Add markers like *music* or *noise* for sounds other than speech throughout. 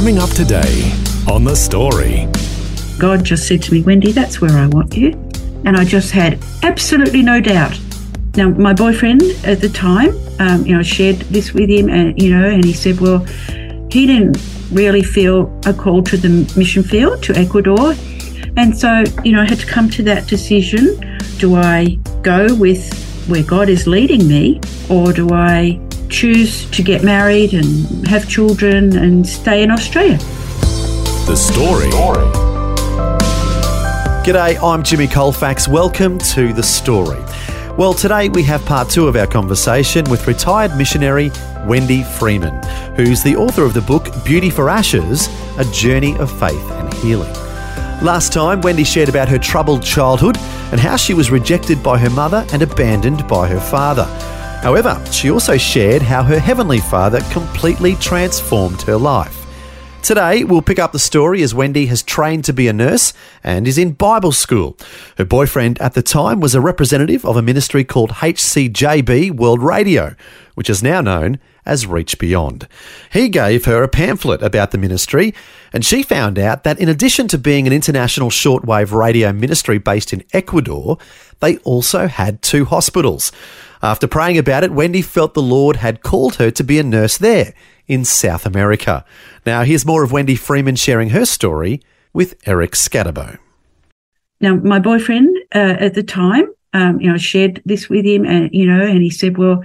Coming up today on The Story. God just said to me, Wendy, that's where I want you. And I just had absolutely no doubt. Now, my boyfriend at the time, um, you know, shared this with him, and you know, and he said, well, he didn't really feel a call to the mission field to Ecuador, and so you know, I had to come to that decision: do I go with where God is leading me, or do I choose to get married and have children and stay in Australia? The Story. G'day, I'm Jimmy Colfax. Welcome to The Story. Well, today we have part two of our conversation with retired missionary Wendy Freeman, who's the author of the book Beauty for Ashes A Journey of Faith and Healing. Last time, Wendy shared about her troubled childhood and how she was rejected by her mother and abandoned by her father. However, she also shared how her Heavenly Father completely transformed her life. Today, we'll pick up the story as Wendy has trained to be a nurse and is in Bible school. Her boyfriend at the time was a representative of a ministry called HCJB World Radio, which is now known as Reach Beyond. He gave her a pamphlet about the ministry, and she found out that in addition to being an international shortwave radio ministry based in Ecuador, they also had two hospitals. After praying about it, Wendy felt the Lord had called her to be a nurse there in South America. Now, here's more of Wendy Freeman sharing her story with Eric Skattebo. Now, my boyfriend uh, at the time, um, you know, shared this with him, and you know, and he said, well,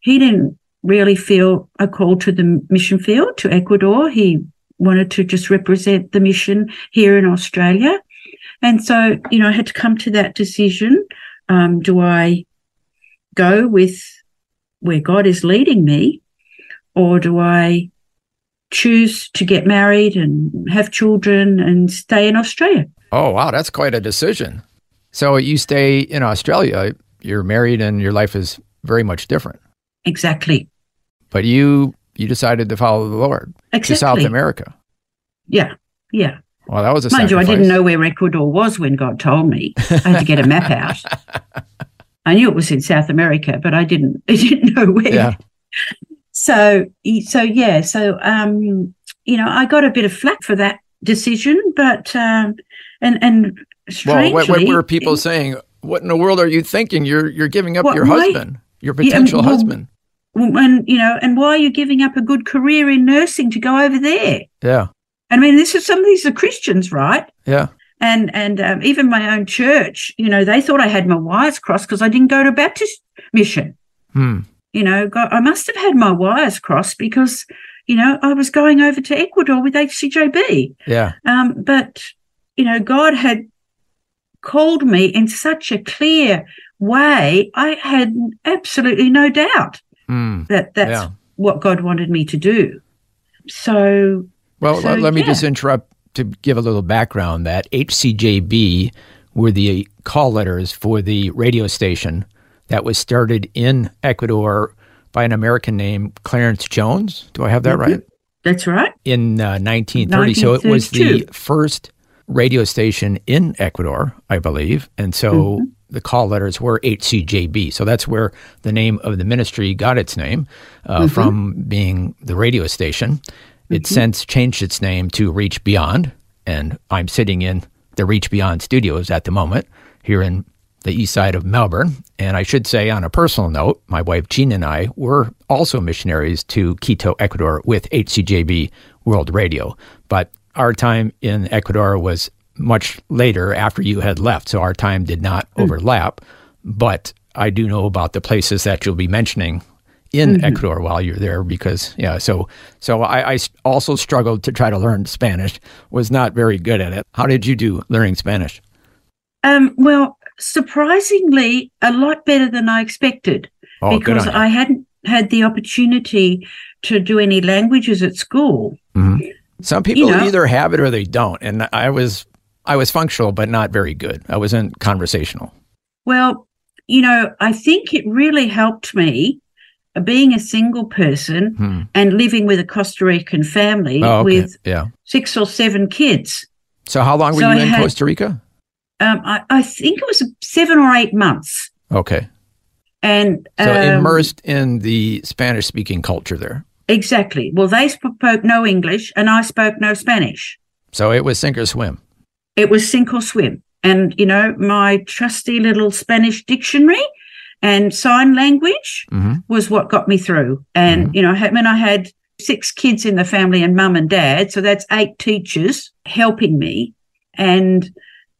he didn't really feel a call to the mission field to Ecuador. He wanted to just represent the mission here in Australia, and so you know, I had to come to that decision: um, do I go with where God is leading me, or do I choose to get married and have children and stay in Australia? Oh, wow, that's quite a decision. So you stay in Australia, you're married and your life is very much different. Exactly. But you you decided to follow the Lord Exactly. to South America. Yeah. Yeah. Well, that was a Mind you, I didn't know where Ecuador was when God told me. I had to get a map out. *laughs* I knew it was in South America, but I didn't. *laughs* I didn't know where. Yeah. So, so yeah. So, um, you know, I got a bit of flack for that decision, but um, and and Well, strangely, what, what were people saying? What in the world are you thinking? You're you're giving up What, your why- husband, your potential well, husband. And you know, and why are you giving up a good career in nursing to go over there? Yeah, I mean, this is some of these are Christians, right? yeah. And and um, even my own church, you know, they thought I had my wires crossed because I didn't go to Baptist mission. Hmm. You know, God, I must have had my wires crossed because, you know, I was going over to Ecuador with HCJB. Yeah. Um, but you know, God had called me in such a clear way. I had absolutely no doubt Hmm. that that's Yeah. what God wanted me to do. So Well, So, let, let me yeah. just interrupt to give a little background that HCJB were the call letters for the radio station that was started in Ecuador by an American named Clarence Jones. Do I have that right? that's right. In uh, 1930. So it was the first radio station in Ecuador, I believe. And so Mm-hmm. the call letters were HCJB. So that's where the name of the ministry got its name uh, Mm-hmm. from being the radio station. It mm-hmm. since changed its name to Reach Beyond. And I'm sitting in the Reach Beyond studios at the moment here in the east side of Melbourne. And I should say, on a personal note, my wife Jean and I were also missionaries to Quito, Ecuador with HCJB World Radio. But our time in Ecuador was much later after you had left. So our time did not hmm. overlap. But I do know about the places that you'll be mentioning in Ecuador while you're there because yeah so so I, I also struggled to try to learn Spanish was not very good at it how did you do learning Spanish Um, well, surprisingly, a lot better than I expected oh because. I hadn't had the opportunity to do any languages at school. Some people know- either have it or they don't, and I was I was functional but not very good. I wasn't conversational. Well, you know, I think it really helped me being a single person Hmm. and living with a Costa Rican family Oh, okay. with yeah. six or seven kids. So how long were So you I in had- Costa Rica? Um, I, I think it was seven or eight months. Okay. And So um, immersed in the Spanish speaking culture there. Exactly. Well, they spoke no English and I spoke no Spanish. So it was sink or swim. It was sink or swim. And, you know, my trusty little Spanish dictionary and sign language Mhm. was what got me through. And, you know, I had- when I had six kids in the family and mum and dad, so that's eight teachers helping me. And,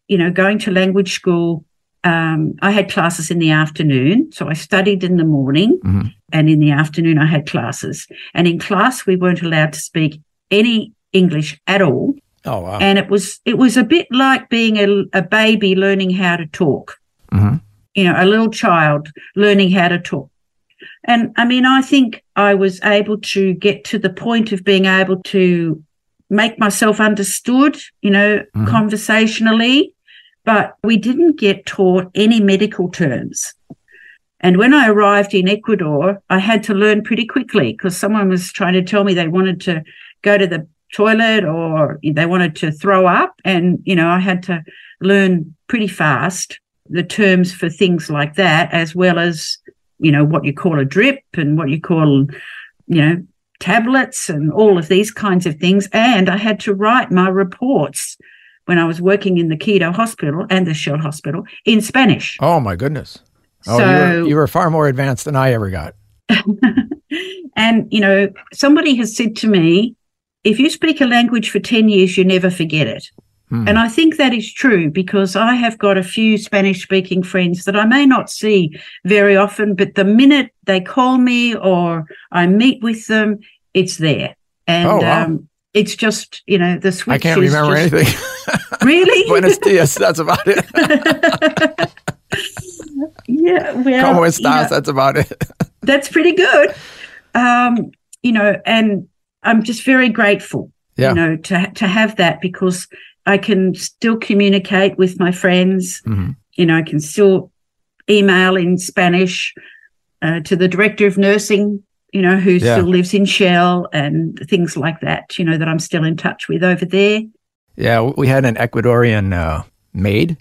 you know, going to language school, um, I had classes in the afternoon. So I studied in the morning Mhm. and in the afternoon I had classes. And in class, we weren't allowed to speak any English at all Oh wow. and it was it was a bit like being a, a baby learning how to talk Mhm. You know a little child learning how to talk and i mean i think i was able to get to the point of being able to make myself understood you know Mhm. conversationally but we didn't get taught any medical terms and when I arrived in Ecuador, I had to learn pretty quickly because someone was trying to tell me they wanted to go to the toilet or they wanted to throw up. And, you know, I had to learn pretty fast the terms for things like that, as well as, you know, what you call a drip and what you call, you know, tablets and all of these kinds of things. And I had to write my reports when I was working in the Quito Hospital and the Shell Hospital in Spanish. Oh my goodness. Oh, you, So- were, you were far more advanced than I ever got. *laughs* and you know somebody has said to me if you speak a language for 10 years you never forget it Hmm. and i think that is true because i have got a few spanish speaking friends that i may not see very often but the minute they call me or i meet with them it's there and Oh, wow. um, it's just you know the switch I can't remember just- anything. *laughs* really *laughs* Buenos dias. That's about it. *laughs* yeah well Como you estás? know, That's about it. that's pretty good. Um, you know, and I'm just very grateful, Yeah. you know, to to have that because I can still communicate with my friends. Mhm. You know, I can still email in Spanish uh, to the director of nursing. You know, who Yeah. still lives in Shell and things like that. You know, that I'm still in touch with over there. Yeah, we had an Ecuadorian uh, maid,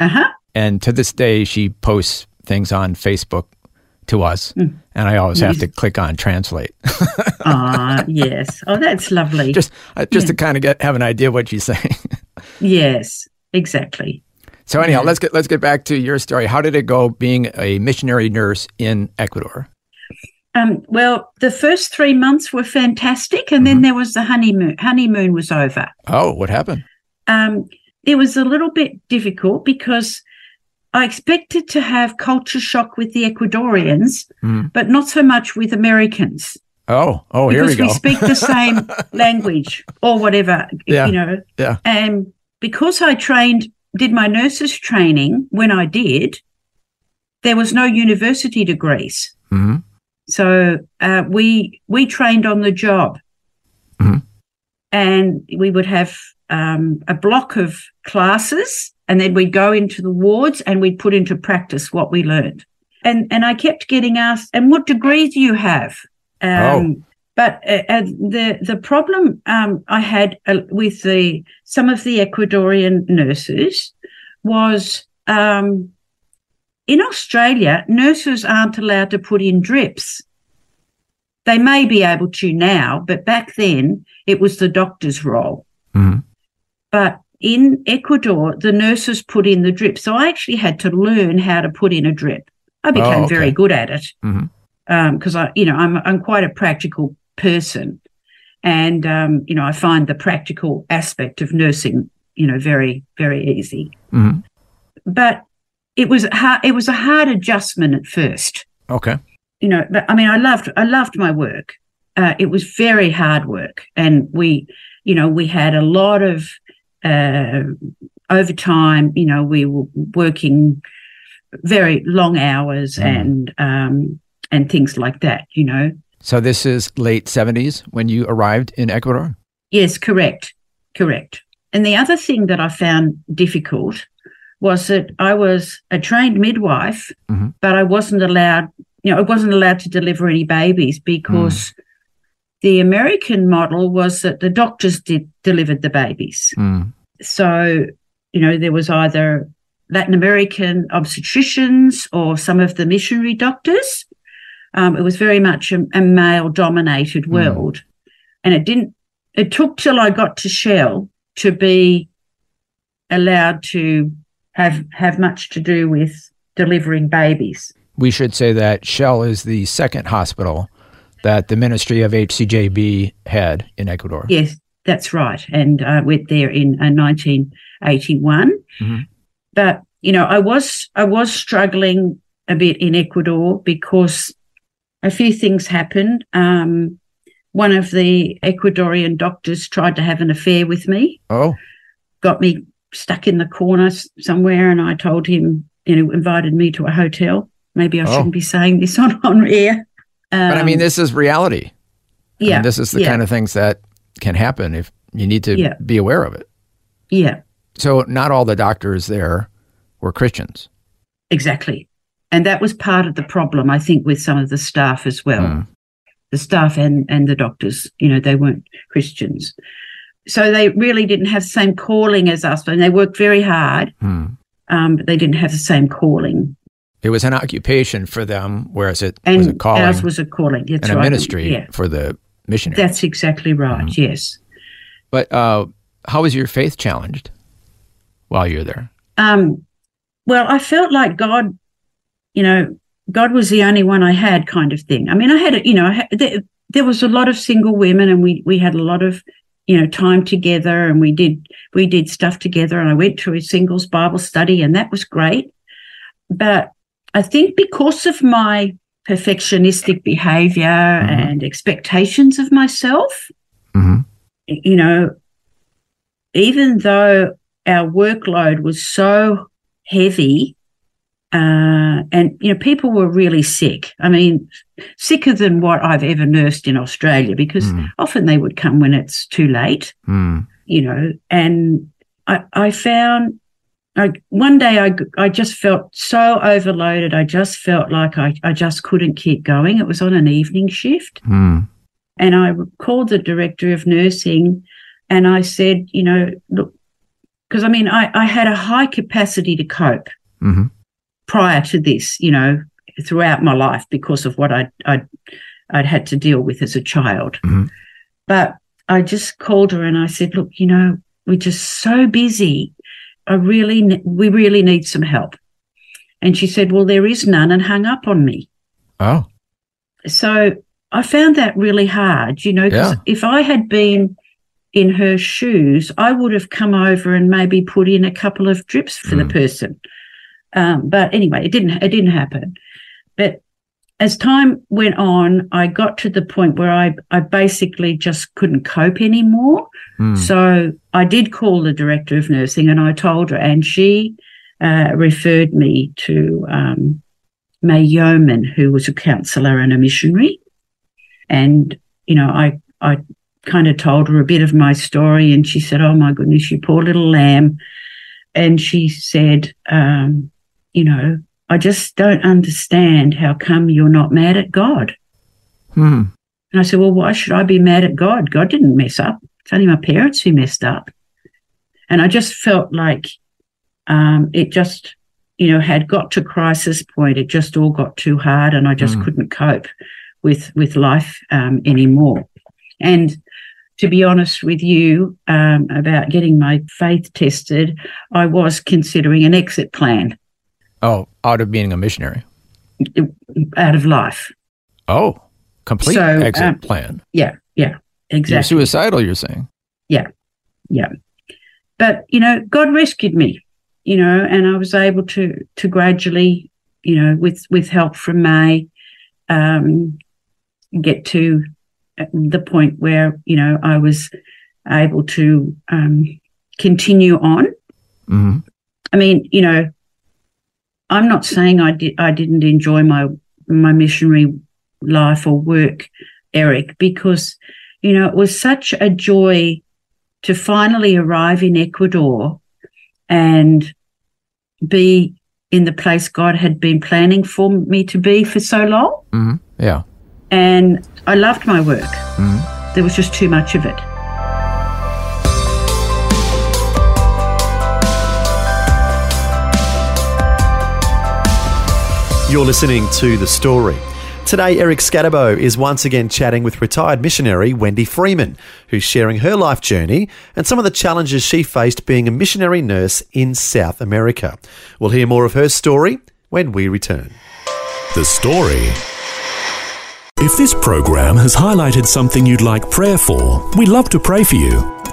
Uh huh. and to this day, she posts things on Facebook to us, Mm. and I always have to click on translate Ah, yes. Oh, that's *laughs* lovely. just uh, just Yeah. to kind of get have an idea what she's *laughs* saying. Yes, exactly. so anyhow, Yeah. let's get let's get back to your story. How did it go being a missionary nurse in Ecuador? Um, well, the first three months were fantastic, and then there was the honeymoon. Honeymoon was over. Oh, what happened? Um, it was a little bit difficult because I expected to have culture shock with the Ecuadorians, Mhm. but not so much with Americans Oh, oh, here we because go. speak the same *laughs* language or whatever, Yeah. you know. Yeah. And because I trained, did my nurses training when I did, there was no university degrees. Mhm. So uh, we we trained on the job, Mhm. and we would have um, a block of classes, and then we'd go into the wards and we'd put into practice what we learned. And and I kept getting asked, "And what degree do you have?" Um, But uh, uh, the the problem um, I had uh, with the some of the Ecuadorian nurses was um, in Australia, nurses aren't allowed to put in drips. They may be able to now, but back then it was the doctor's role. Mhm. But in Ecuador, the nurses put in the drip. So I actually had to learn how to put in a drip. I became Oh, okay. very good at it because I, you know, I'm I'm quite a practical person, and um, you know, I find the practical aspect of nursing, you know, very very easy. Mhm. But it was hard. It was a hard adjustment at first Okay. you know but i mean i loved i loved my work uh, it was very hard work and we you know we had a lot of uh, overtime you know we were working very long hours Mm. and um, and things like that. You know. So this is late 70s when you arrived in Ecuador? Yes, correct, correct. And the other thing that I found difficult was that I was a trained midwife, Mhm. but I wasn't allowed, you know, I wasn't allowed to deliver any babies because the American model was that the doctors did delivered the babies. Mm. So, you know, there was either Latin American obstetricians or some of the missionary doctors. Um, it was very much a, a male dominated Hmm. world. And it didn't, it took till I got to Shell to be allowed to have, have much to do with delivering babies. We should say that Shell is the second hospital that the Ministry of HCJB had in Ecuador. Yes, that's right. And I went there in uh, 1981. Mhm. But you know, I was I was struggling a bit in Ecuador because a few things happened. Um, one of the Ecuadorian doctors tried to have an affair with me, Oh, got me stuck in the corner somewhere, and I told him, you know, invited me to a hotel. Maybe I Oh. shouldn't be saying this *laughs* on on air. Um, but I mean, this is reality. I mean, yeah, this is the yeah, kind of things that can happen if you need to Yeah. be aware of it. yeah. So, not all the doctors there were Christians. Exactly. And that was part of the problem, I think, with some of the staff as well. Mm. The staff and, and the doctors, you know, they weren't Christians. So they really didn't have the same calling as us, and they worked very hard, Hmm. um, but they didn't have the same calling. It was an occupation for them, whereas it And was a calling ours was a calling. That's and a ministry Yeah, for the missionary. that's exactly right. Mm-hmm. Yes. but uh, how was your faith challenged while you're there? Um, well, I felt like God, you know, God was the only one I had, kind of thing. I mean, I had, a- you know, had, there, there was a lot of single women, and we we had a lot of, you know, time together, and we did we did stuff together, and I went to a singles Bible study, and that was great. But I think because of my perfectionistic behavior and expectations of myself, Mhm. you know, even though our workload was so heavy, uh, and you know, people were really sick. I mean, sicker than what I've ever nursed in Australia, because Mm. often they would come when it's too late, Hmm. you know. And I, I found, like one day, I I just felt so overloaded. I just felt like I I just couldn't keep going. It was on an evening shift, Hmm. and I called the director of nursing and I said, you know, look, because I mean, I, I had a high capacity to cope hmm prior to this, you know, throughout my life because of what I'd, I'd, I'd had to deal with as a child. Mhm. But I just called her and I said, look, you know, we're just so busy. I really, ne- we really need some help. And she said, well, there is none and hung up on me. Oh, so I found that really hard, you know, Yeah. if I had been in her shoes, I would have come over and maybe put in a couple of drips for the Mm. person. Um, but anyway, it didn't. It didn't happen. But as time went on, I got to the point where I I basically just couldn't cope anymore. Hmm. So I did call the director of nursing and I told her, and she uh, referred me to um, May Yeoman, who was a counsellor and a missionary. And, you know, I, I kind of told her a bit of my story and she said, Oh my goodness, you poor little lamb. And she said, um, you know, I just don't understand how come you're not mad at God. Hmm. And I said, Well, why should I be mad at God? God didn't mess up. It's only my parents who messed up. And I just felt like um, it just, you know, had got to crisis point. It just all got too hard, and I just Mm. couldn't cope with with life um, anymore. And to be honest with you um, about getting my faith tested, I was considering an exit plan Oh, out of being a missionary. out of life. Oh, complete So, exit um, plan. Yeah, yeah, You're exactly. suicidal, you're saying. yeah. Yeah. But you know, God rescued me, you know, and I was able to to gradually, you know, with with help from May, um, get to uh, the point where you know I was able to um, continue on. hmm I mean, you know, I'm not saying I did I didn't enjoy my my missionary life or work, Eric, because, you know, it was such a joy to finally arrive in Ecuador and be in the place God had been planning for me to be for so long. hmm Yeah. And I loved my work. There was just too much of it. You're listening to The Story. Today, Eric Skattebo is once again chatting with retired missionary Wendy Freeman, who's sharing her life journey and some of the challenges she faced being a missionary nurse in South America. We'll hear more of her story when we return. The Story. If this program has highlighted something you'd like prayer for, we'd love to pray for you.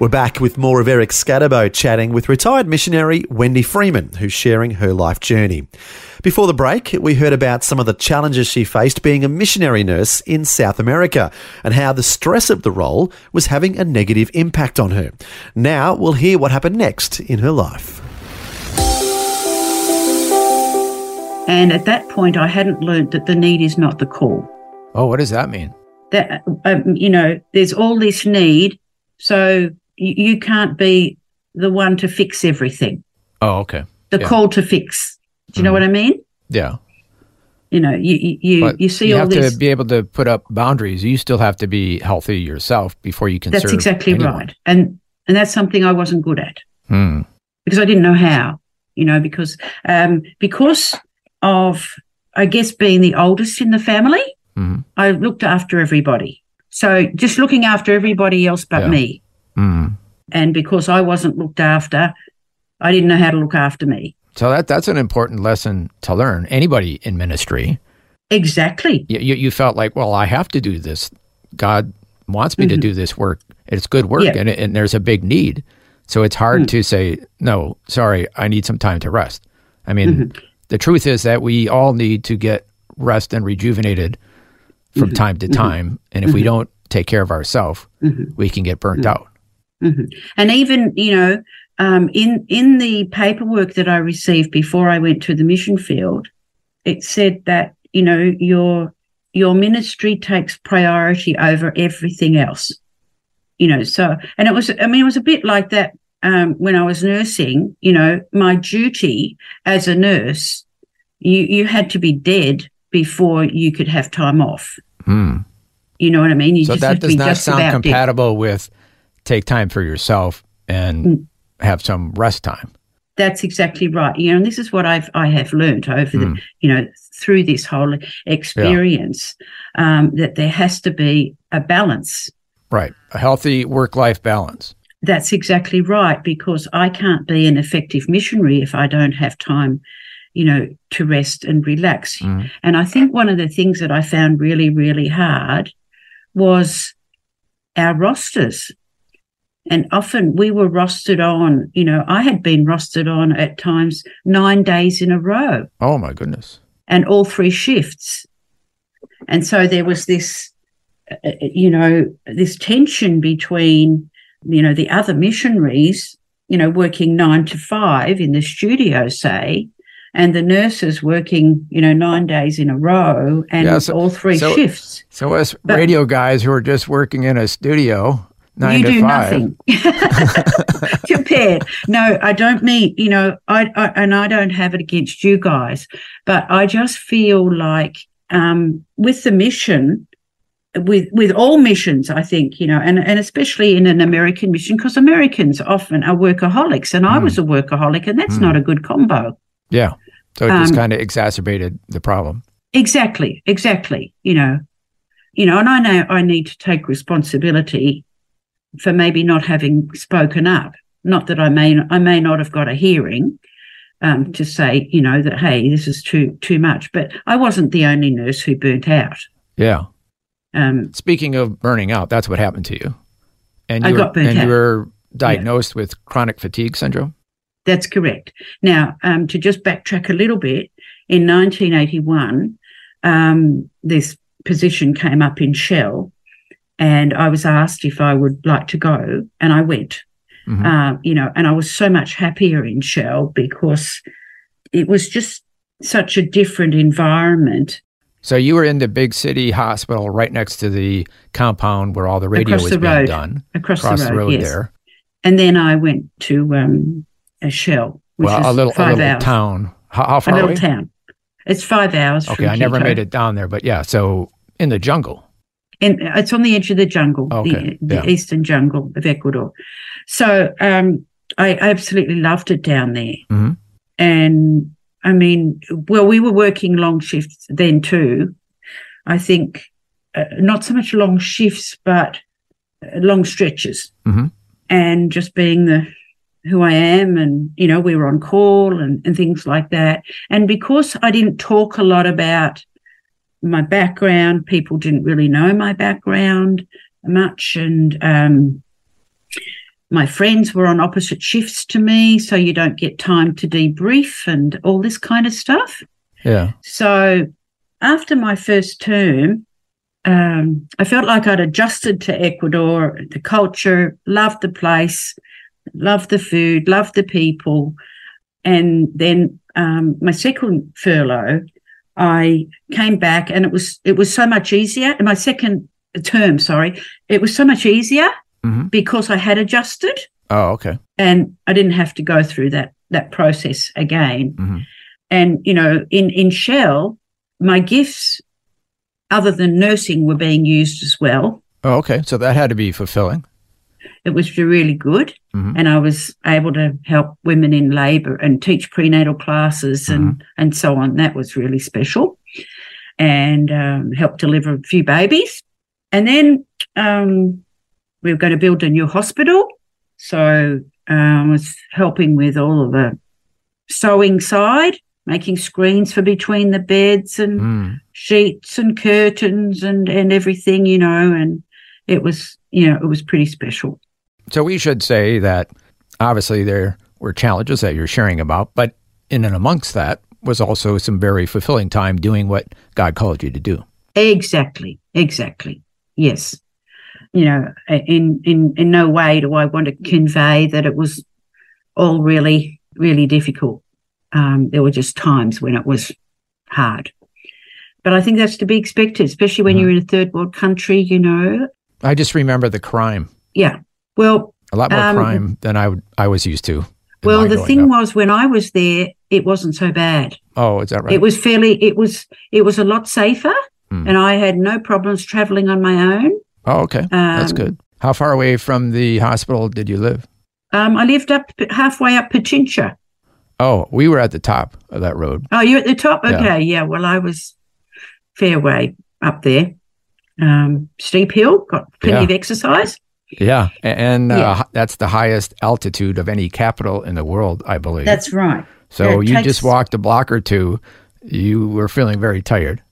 We're back with more of Eric Skattebo chatting with retired missionary Wendy Freeman, who's sharing her life journey. Before the break, we heard about some of the challenges she faced being a missionary nurse in South America and how the stress of the role was having a negative impact on her. Now we'll hear what happened next in her life. And at that point, I hadn't learnt that the need is not the call. Oh, what does that mean? That, um, you know, there's all this need. So you, can't be the one to fix everything, Oh, okay. the Yeah. call to fix. Do you know what I mean? Yeah. You know, you, you, you, But you see you all have this. to be able to put up boundaries. You still have to be healthy yourself before you can That's exactly anyone. right. And, and that's something I wasn't good at. Hmm. because I didn't know how, you know, because um, because of I guess being the oldest in the family, Mhm. I looked after everybody. So just looking after everybody else but Yeah. me, Hmm. and because I wasn't looked after, I didn't know how to look after me. So that that's an important lesson to learn. Anybody in ministry, Exactly. you, you, felt like, well, I have to do this. God wants me to do this work. It's good work, Mm-hmm. Yeah. and, and there's a big need. So it's hard to say, no, sorry, I need some time to rest. I mean, Mm-hmm. the truth is that we all need to get rest and rejuvenated from Mm-hmm. time to time. And if we don't take care of ourselves, Mm-hmm. we can get burnt out. And even you know, um, in in the paperwork that I received before I went to the mission field, it said that you know your your ministry takes priority over everything else. You know, so and it was I mean it was a bit like that um, when I was nursing. You know, my duty as a nurse, you you had to be dead before you could have time off. Hmm. You know what I mean? You So just that does not sound about dead. compatible with take time for yourself and Mm. have some rest time. That's exactly right. You know, and this is what I've I have learned over the Mm. you know through this whole experience um, that there has to be a balance. Right. A healthy work life balance. That's exactly right because I can't be an effective missionary if I don't have time, you know, to rest and relax. Mm. And I think one of the things that I found really really hard was our rosters. And often we were rostered on, you know, I had been rostered on at times nine days in a row Oh my goodness. and all three shifts. And so there was this, uh, you know, this tension between, you know, the other missionaries, you know, working nine to five in the studio, say, and the nurses working, you know, nine days in a row and Yeah, so- all three so- shifts. So us But- radio guys who are just working in a studio nine you do five. nothing *laughs* compared. No, I don't mean, you know, I, I and I don't have it against you guys, but I just feel like um, with the mission, with with all missions, I think, you know, and and especially in an American mission, because Americans often are workaholics, and I Hmm. was a workaholic, and that's not a good combo. Yeah. So it just Um, kind of exacerbated the problem. Exactly, exactly. You know, you know, and I know I need to take responsibility for maybe not having spoken up. Not that I may I may not have got a hearing um, to say, you know, that hey, this is too too much. But I wasn't the only nurse who burnt out. Yeah. Um, Speaking of burning out, that's what happened to you. And I you got were, burnt and out. you were diagnosed with chronic fatigue syndrome. That's correct. Now, um, to just backtrack a little bit, in 1981, um, this position came up in Shell, and I was asked if I would like to go, and I went. Mhm. Uh, you know, and I was so much happier in Shell because it was just such a different environment. So you were in the big city hospital right next to the compound where all the radio Across was the being road. done. Across, Across the road, yes. there. And then I went to um, a Shell, which Well, is a little, a little hours. town. How, how A little away? town. It's five hours. Okay, I never made it down there, but yeah. So in the jungle. And it's on the edge of the jungle, Okay, the, the yeah. eastern jungle of Ecuador. So um, I absolutely loved it down there. Mhm. And I mean, well, we were working long shifts then too. I think uh, not so much long shifts, but uh, long stretches. Mhm. And just being the who I am, and you know, we were on call and, and things like that. And because I didn't talk a lot about my background. People didn't really know my background much. And um, my friends were on opposite shifts to me. So you don't get time to debrief and all this kind of stuff. Yeah. So after my first term, um, I felt like I'd adjusted to Ecuador, the culture, loved the place, loved the food, loved the people. And then um, my second furlough, I came back and it was it was so much easier. In my second term, sorry, it was so much easier Mhm. because I had adjusted Oh, okay. and I didn't have to go through that that process again. Mhm. And you know, in in Shell, my gifts, other than nursing, were being used as well. Oh, okay. So that had to be fulfilling. It was really good, Mhm. and I was able to help women in labour and teach prenatal classes and and so on. That was really special, and um, helped deliver a few babies. And then um, we were going to build a new hospital, so um, I was helping with all of the sewing side, making screens for between the beds and Mm. sheets and curtains and and everything, you know. And it was, you know, it was pretty special. So we should say that obviously there were challenges that you're sharing about, but in and amongst that was also some very fulfilling time doing what God called you to do. Exactly, exactly. Yes. You know, in in in no way do I want to convey that it was all really really difficult. Um, there were just times when it was hard, but I think that's to be expected, especially when Mhm. you're in a third world country. You know, I just remember the crime, yeah. Well, a lot more Um, crime than I I was used to. well, the thing up. was when I was there, it wasn't so bad. oh, is that right? It was fairly. It was. It was a lot safer, Hmm. and I had no problems traveling on my own. oh, okay. That's Um, good. How far away from the hospital did you live? Um, I lived up halfway up Pichincha. Oh, we were at the top of that road. Oh, you're at the top? Yeah. Okay, yeah. Well, I was fair way up there. Um, steep hill, got plenty Yeah. of exercise. Yeah, and uh, Yeah. h- that's the highest altitude of any capital in the world, I believe. That's right. so it you takes- just walked a block or two. You were feeling very tired.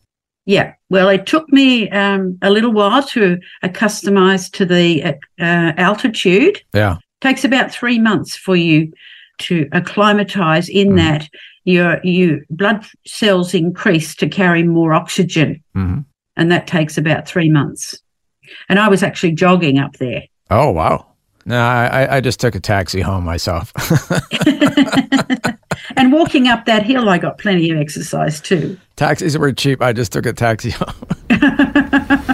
Yeah. Well, it took me um, a little while to accustomize to the uh, uh, altitude. Yeah. takes about three months for you to acclimatize in Mhm. that your you blood cells increase to carry more oxygen hmm and that takes about three months and i was actually jogging up there Oh wow. No, I, I- just took a taxi home myself. *laughs* and walking up that hill i got plenty of exercise too Taxis were cheap. I just took a taxi home. *laughs*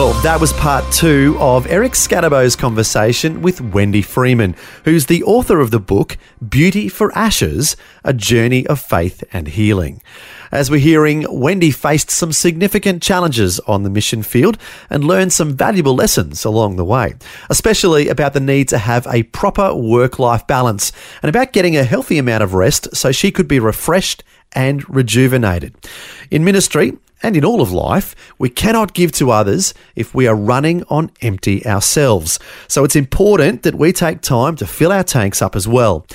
Well, that was part two of Eric Skattebo's conversation with Wendy Freeman, who's the author of the book Beauty for Ashes A Journey of Faith and Healing. As we're hearing, Wendy faced some significant challenges on the mission field and learned some valuable lessons along the way, especially about the need to have a proper work life balance and about getting a healthy amount of rest so she could be refreshed and rejuvenated. In ministry, and in all of life, we cannot give to others if we are running on empty ourselves. So it's important that we take time to fill our tanks up as well.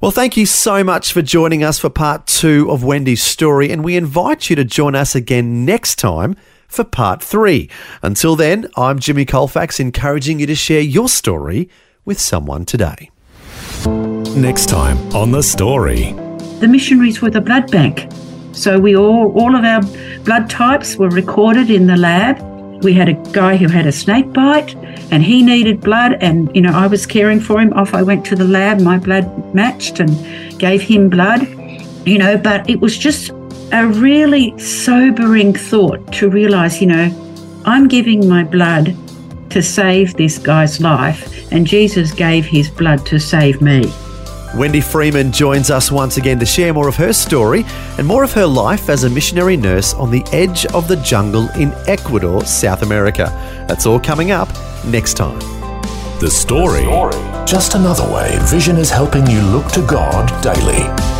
Well, thank you so much for joining us for part two of Wendy's story, and we invite you to join us again next time for part three. Until then, I'm Jimmy Colfax, encouraging you to share your story with someone today. Next time on The Story. The missionaries were the blood bank. So we all, all of our blood types were recorded in the lab. We had a guy who had a snake bite and he needed blood and, you know, I was caring for him. Off I went to the lab, my blood matched and gave him blood, you know, but it was just a really sobering thought to realize, you know, I'm giving my blood to save this guy's life and Jesus gave his blood to save me. Wendy Freeman joins us once again to share more of her story and more of her life as a missionary nurse on the edge of the jungle in Ecuador, South America. That's all coming up next time. The story. Just another way Vision is helping you look to God daily.